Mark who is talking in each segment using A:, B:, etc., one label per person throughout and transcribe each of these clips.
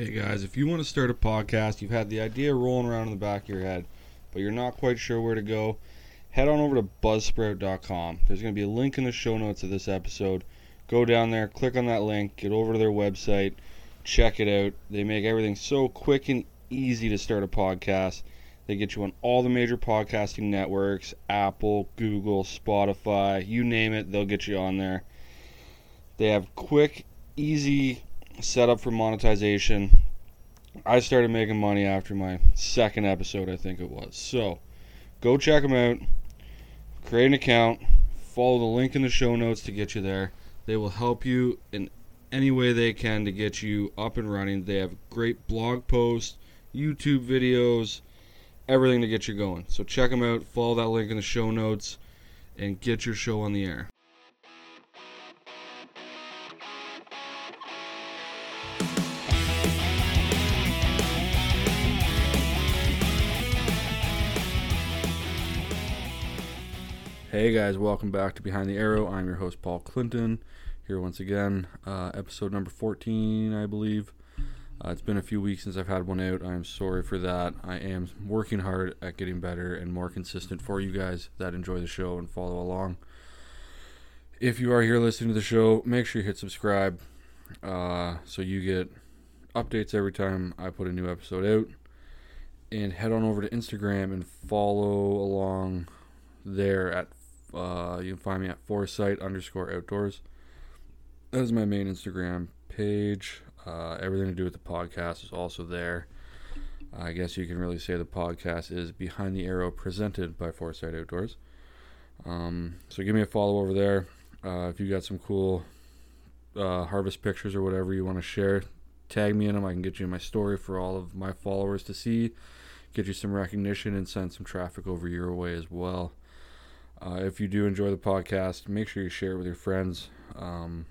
A: Hey guys, if you want to start a podcast, you've had the idea rolling around in the back of your head, but you're not quite sure where to go, head on over to buzzsprout.com. There's going to be a link in the show notes of this episode. Go down there, click on that link, get over to their website, check it out. They make everything so quick and easy to start a podcast. They get you on all the major podcasting networks Apple, Google, Spotify, you name it, they'll get you on there. They have quick, easy setup for monetization. I started making money after my second episode, I think it was. So go check them out, create an account, follow the link in the show notes to get you there. They will help you in any way they can to get you up and running. They have great blog posts, YouTube videos, everything to get you going. So check them out, follow that link in the show notes, and get your show on the air. Hey guys, welcome back to Behind the Arrow. I'm your host Paul Clinton here once again, uh, episode number 14, I believe. Uh, it's been a few weeks since I've had one out. I'm sorry for that. I am working hard at getting better and more consistent for you guys that enjoy the show and follow along. If you are here listening to the show, make sure you hit subscribe uh, so you get updates every time I put a new episode out. And head on over to Instagram and follow along there at uh, you can find me at foresight underscore outdoors. That is my main Instagram page. Uh, everything to do with the podcast is also there. I guess you can really say the podcast is Behind the Arrow presented by Foresight Outdoors. Um, so give me a follow over there. Uh, if you got some cool uh, harvest pictures or whatever you want to share, tag me in them. I can get you in my story for all of my followers to see, get you some recognition, and send some traffic over your way as well. Uh, if you do enjoy the podcast, make sure you share it with your friends. Um,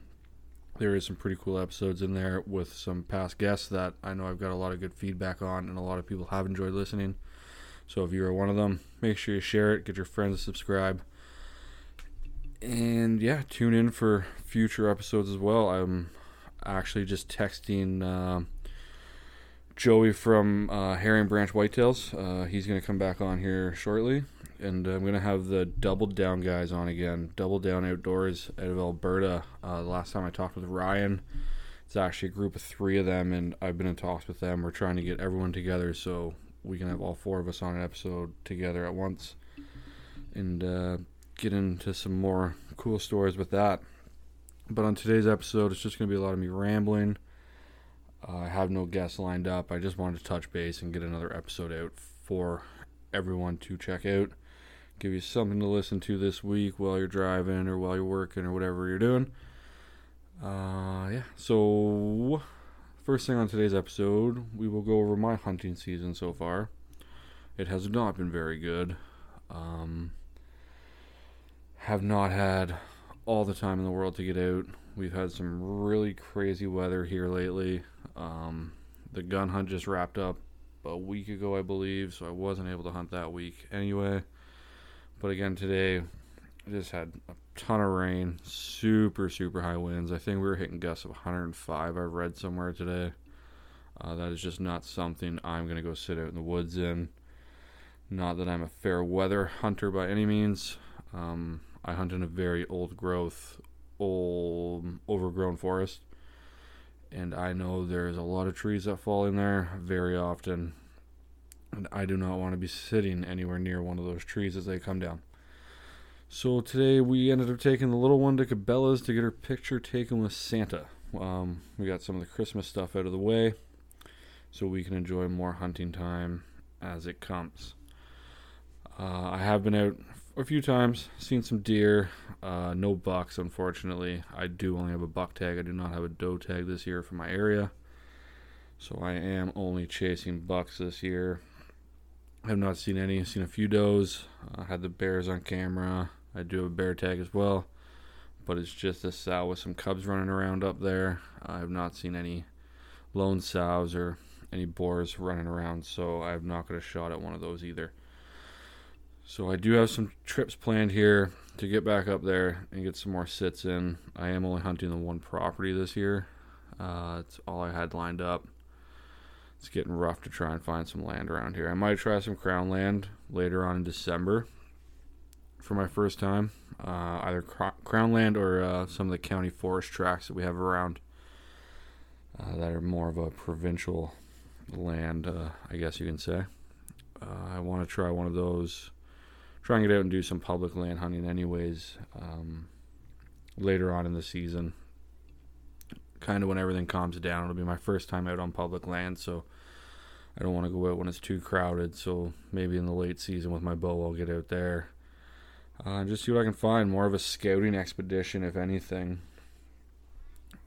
A: there is some pretty cool episodes in there with some past guests that I know I've got a lot of good feedback on, and a lot of people have enjoyed listening. So if you're one of them, make sure you share it, get your friends to subscribe, and yeah, tune in for future episodes as well. I'm actually just texting uh, Joey from uh, Herring Branch Whitetails. Uh, he's going to come back on here shortly and I'm gonna have the Double Down guys on again. Double Down Outdoors out of Alberta. Uh, the last time I talked with Ryan, it's actually a group of three of them, and I've been in talks with them. We're trying to get everyone together so we can have all four of us on an episode together at once, and uh, get into some more cool stories with that. But on today's episode, it's just gonna be a lot of me rambling. Uh, I have no guests lined up. I just wanted to touch base and get another episode out for everyone to check out give you something to listen to this week while you're driving or while you're working or whatever you're doing. Uh, yeah. So, first thing on today's episode, we will go over my hunting season so far. It has not been very good. Um, have not had all the time in the world to get out. We've had some really crazy weather here lately. Um, the gun hunt just wrapped up a week ago, I believe, so I wasn't able to hunt that week anyway. But again, today just had a ton of rain, super, super high winds. I think we were hitting gusts of 105. I read somewhere today. Uh, that is just not something I'm going to go sit out in the woods in. Not that I'm a fair weather hunter by any means. Um, I hunt in a very old growth, old, overgrown forest. And I know there's a lot of trees that fall in there very often and I do not want to be sitting anywhere near one of those trees as they come down. So today we ended up taking the little one to Cabela's to get her picture taken with Santa. Um, we got some of the Christmas stuff out of the way so we can enjoy more hunting time as it comes. Uh, I have been out a few times, seen some deer, uh, no bucks, unfortunately. I do only have a buck tag. I do not have a doe tag this year for my area. So I am only chasing bucks this year. I have not seen any. I've seen a few does. I had the bears on camera. I do have a bear tag as well, but it's just a sow with some cubs running around up there. I have not seen any lone sows or any boars running around, so I have not got a shot at one of those either. So I do have some trips planned here to get back up there and get some more sits in. I am only hunting the one property this year. Uh, it's all I had lined up. It's getting rough to try and find some land around here. I might try some crown land later on in December for my first time, uh, either crown land or uh, some of the county forest tracks that we have around uh, that are more of a provincial land, uh, I guess you can say. Uh, I want to try one of those, try and get out and do some public land hunting, anyways, um, later on in the season. Kind of when everything calms down. It'll be my first time out on public land, so I don't want to go out when it's too crowded. So maybe in the late season with my bow, I'll get out there uh, just see what I can find. More of a scouting expedition, if anything.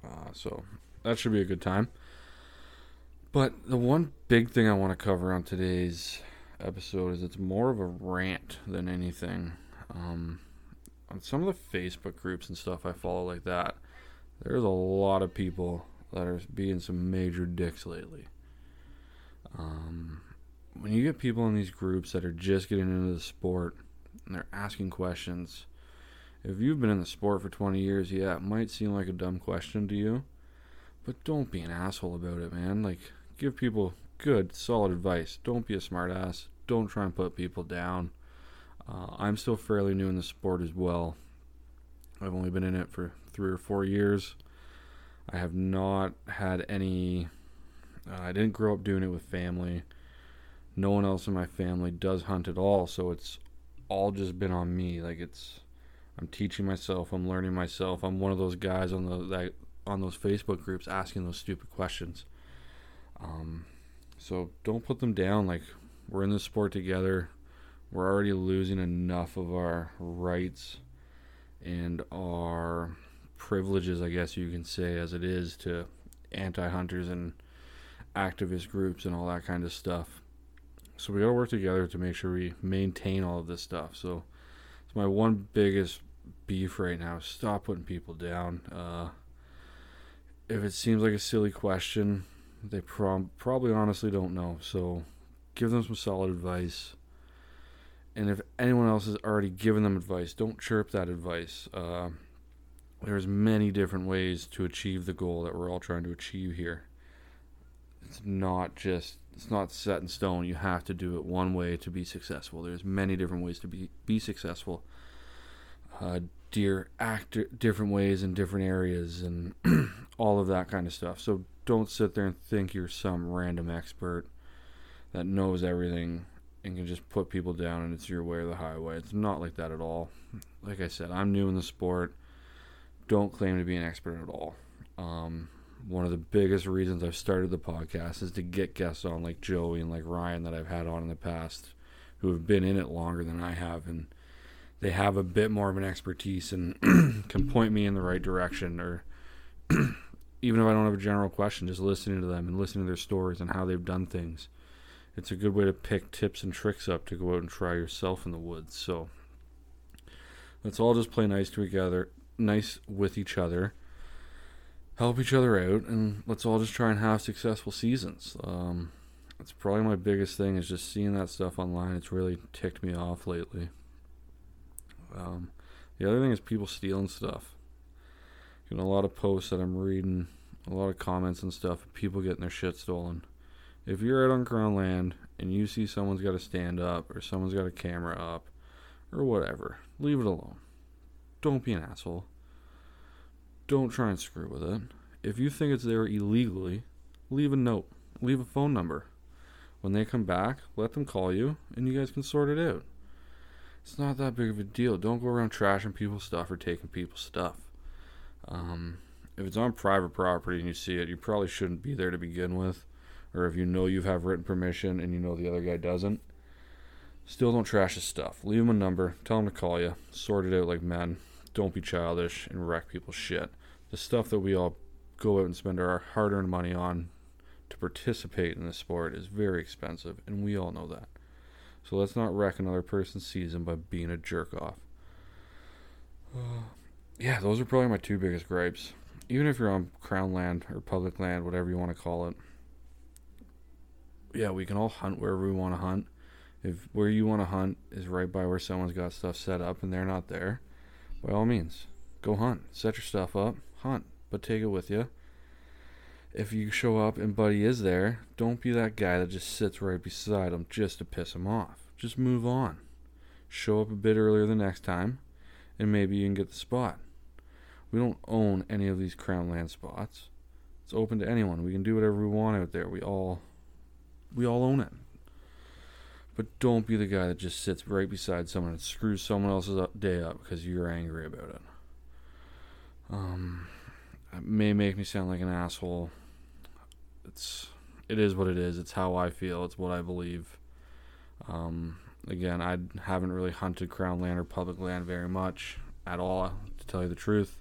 A: Uh, so that should be a good time. But the one big thing I want to cover on today's episode is it's more of a rant than anything. Um, on some of the Facebook groups and stuff I follow like that, there's a lot of people that are being some major dicks lately. Um, when you get people in these groups that are just getting into the sport and they're asking questions, if you've been in the sport for 20 years, yeah, it might seem like a dumb question to you, but don't be an asshole about it, man. Like, give people good, solid advice. Don't be a smartass. Don't try and put people down. Uh, I'm still fairly new in the sport as well. I've only been in it for three or four years. I have not had any. Uh, I didn't grow up doing it with family. No one else in my family does hunt at all, so it's all just been on me. Like it's, I'm teaching myself. I'm learning myself. I'm one of those guys on the that on those Facebook groups asking those stupid questions. Um, so don't put them down. Like we're in this sport together. We're already losing enough of our rights and our privileges, I guess you can say, as it is to anti hunters and activist groups and all that kind of stuff. So we got to work together to make sure we maintain all of this stuff. So it's my one biggest beef right now. Stop putting people down. Uh, if it seems like a silly question, they prob- probably honestly don't know. So give them some solid advice. And if anyone else has already given them advice, don't chirp that advice. Uh, there's many different ways to achieve the goal that we're all trying to achieve here. It's not just it's not set in stone. You have to do it one way to be successful. There's many different ways to be be successful. Uh, deer act different ways in different areas and all of that kind of stuff. So don't sit there and think you're some random expert that knows everything and can just put people down and it's your way or the highway. It's not like that at all. Like I said, I'm new in the sport. Don't claim to be an expert at all. Um, one of the biggest reasons I've started the podcast is to get guests on like Joey and like Ryan that I've had on in the past who have been in it longer than I have and they have a bit more of an expertise and can point me in the right direction or even if I don't have a general question, just listening to them and listening to their stories and how they've done things. It's a good way to pick tips and tricks up to go out and try yourself in the woods. So let's all just play nice together, nice with each other help each other out, and let's all just try and have successful seasons. Um, that's probably my biggest thing is just seeing that stuff online. It's really ticked me off lately. Um, the other thing is people stealing stuff. Getting a lot of posts that I'm reading, a lot of comments and stuff. People getting their shit stolen. If you're out on crown land and you see someone's got a stand up or someone's got a camera up or whatever, leave it alone. Don't be an asshole don't try and screw with it. If you think it's there illegally, leave a note, leave a phone number. When they come back, let them call you, and you guys can sort it out. It's not that big of a deal. Don't go around trashing people's stuff or taking people's stuff. Um, if it's on private property and you see it, you probably shouldn't be there to begin with. Or if you know you have written permission and you know the other guy doesn't, still don't trash his stuff. Leave him a number, tell him to call you, sort it out like men. Don't be childish and wreck people's shit the stuff that we all go out and spend our hard earned money on to participate in the sport is very expensive, and we all know that. So let's not wreck another person's season by being a jerk off. Yeah, those are probably my two biggest gripes. Even if you're on crown land or public land, whatever you want to call it. Yeah, we can all hunt wherever we want to hunt. If where you want to hunt is right by where someone's got stuff set up and they're not there, by all means, go hunt. Set your stuff up hunt, but take it with you. if you show up and Buddy is there, don't be that guy that just sits right beside him just to piss him off. Just move on. Show up a bit earlier the next time, and maybe you can get the spot. We don't own any of these crown land spots. It's open to anyone. We can do whatever we want out there. We all we all own it. But don't be the guy that just sits right beside someone and screws someone else's day up because you're angry about it. Um, it may make me sound like an asshole. It's it is what it is. It's how I feel. It's what I believe. Um, again, I haven't really hunted crown land or public land very much at all, to tell you the truth.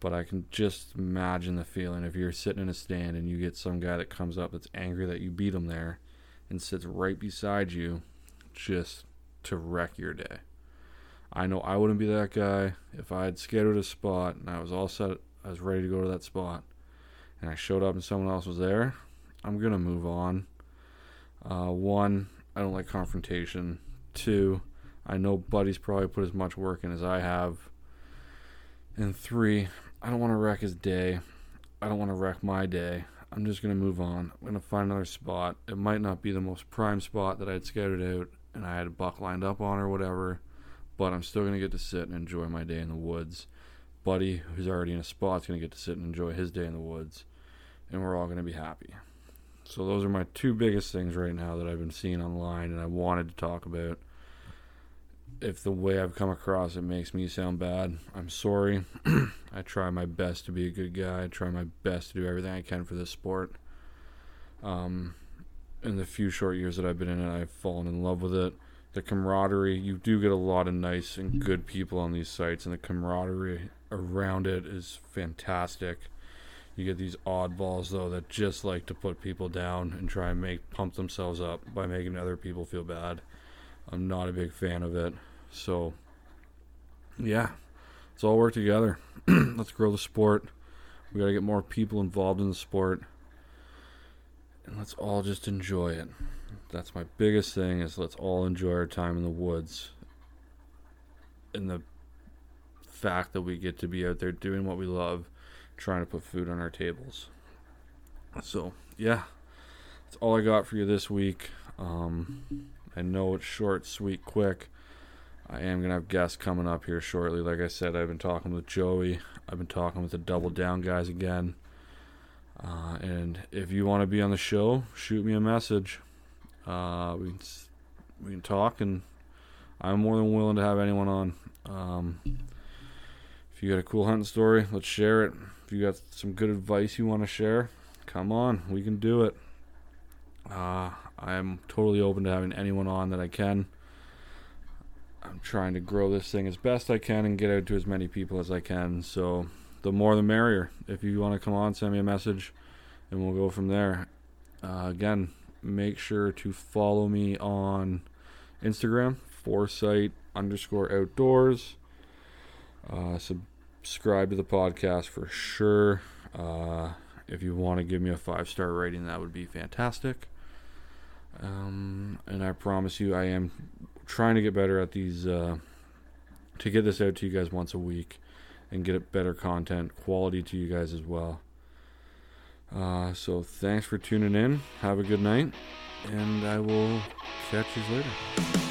A: But I can just imagine the feeling if you're sitting in a stand and you get some guy that comes up that's angry that you beat him there and sits right beside you just to wreck your day. I know I wouldn't be that guy if I had scheduled a spot and I was all set, I was ready to go to that spot, and I showed up and someone else was there. I'm gonna move on. Uh, one, I don't like confrontation. Two, I know Buddy's probably put as much work in as I have. And three, I don't want to wreck his day. I don't want to wreck my day. I'm just to move on. I'm to find another spot. It might not be the most prime spot that I'd scouted out and I had a buck lined up on or whatever, but I'm still going to get to sit and enjoy my day in the woods. Buddy, who's already in a spot, is going to get to sit and enjoy his day in the woods, and we're all going to be happy. So, those are my two biggest things right now that I've been seeing online and I wanted to talk about. If the way I've come across it makes me sound bad, I'm sorry. I try my best to be a good guy. I try my best to do everything I can for this sport. Um, in the few short years that I've been in it, I've fallen in love with it. The camaraderie, you do get a lot of nice and good people on these sites, and the camaraderie around it is fantastic. You get these oddballs though that just like to put people down and try and make pump themselves up by making other people feel bad. I'm not a big fan of it. So yeah, let's all work together. let's grow the sport. We got to get more people involved in the sport. And let's all just enjoy it. That's my biggest thing is let's all enjoy our time in the woods. And the fact that we get to be out there doing what we love, trying to put food on our tables. So, yeah. That's all I got for you this week. Um, I know it's short, sweet, quick. I am going to have guests coming up here shortly. Like I said, I've been talking with Joey. I've been talking with the Double Down guys again. Uh, and if you want to be on the show, shoot me a message. Uh, we can, we can talk, and I'm more than willing to have anyone on. Um, if you got a cool hunting story, let's share it. If you got some good advice you want to share, come on, we can do it. Uh, I'm totally open to having anyone on that I can. I'm trying to grow this thing as best I can and get out to as many people as I can. So the more the merrier. If you want to come on, send me a message and we'll go from there. Uh, again, make sure to follow me on Instagram, foresight underscore outdoors. Uh, subscribe to the podcast for sure. Uh, if you want to give me a five star rating, that would be fantastic. Um, and I promise you, I am trying to get better at these, uh, to get this out to you guys once a week and get better content, quality to you guys as well. Uh, so thanks for tuning in. Have a good night, and I will catch you later.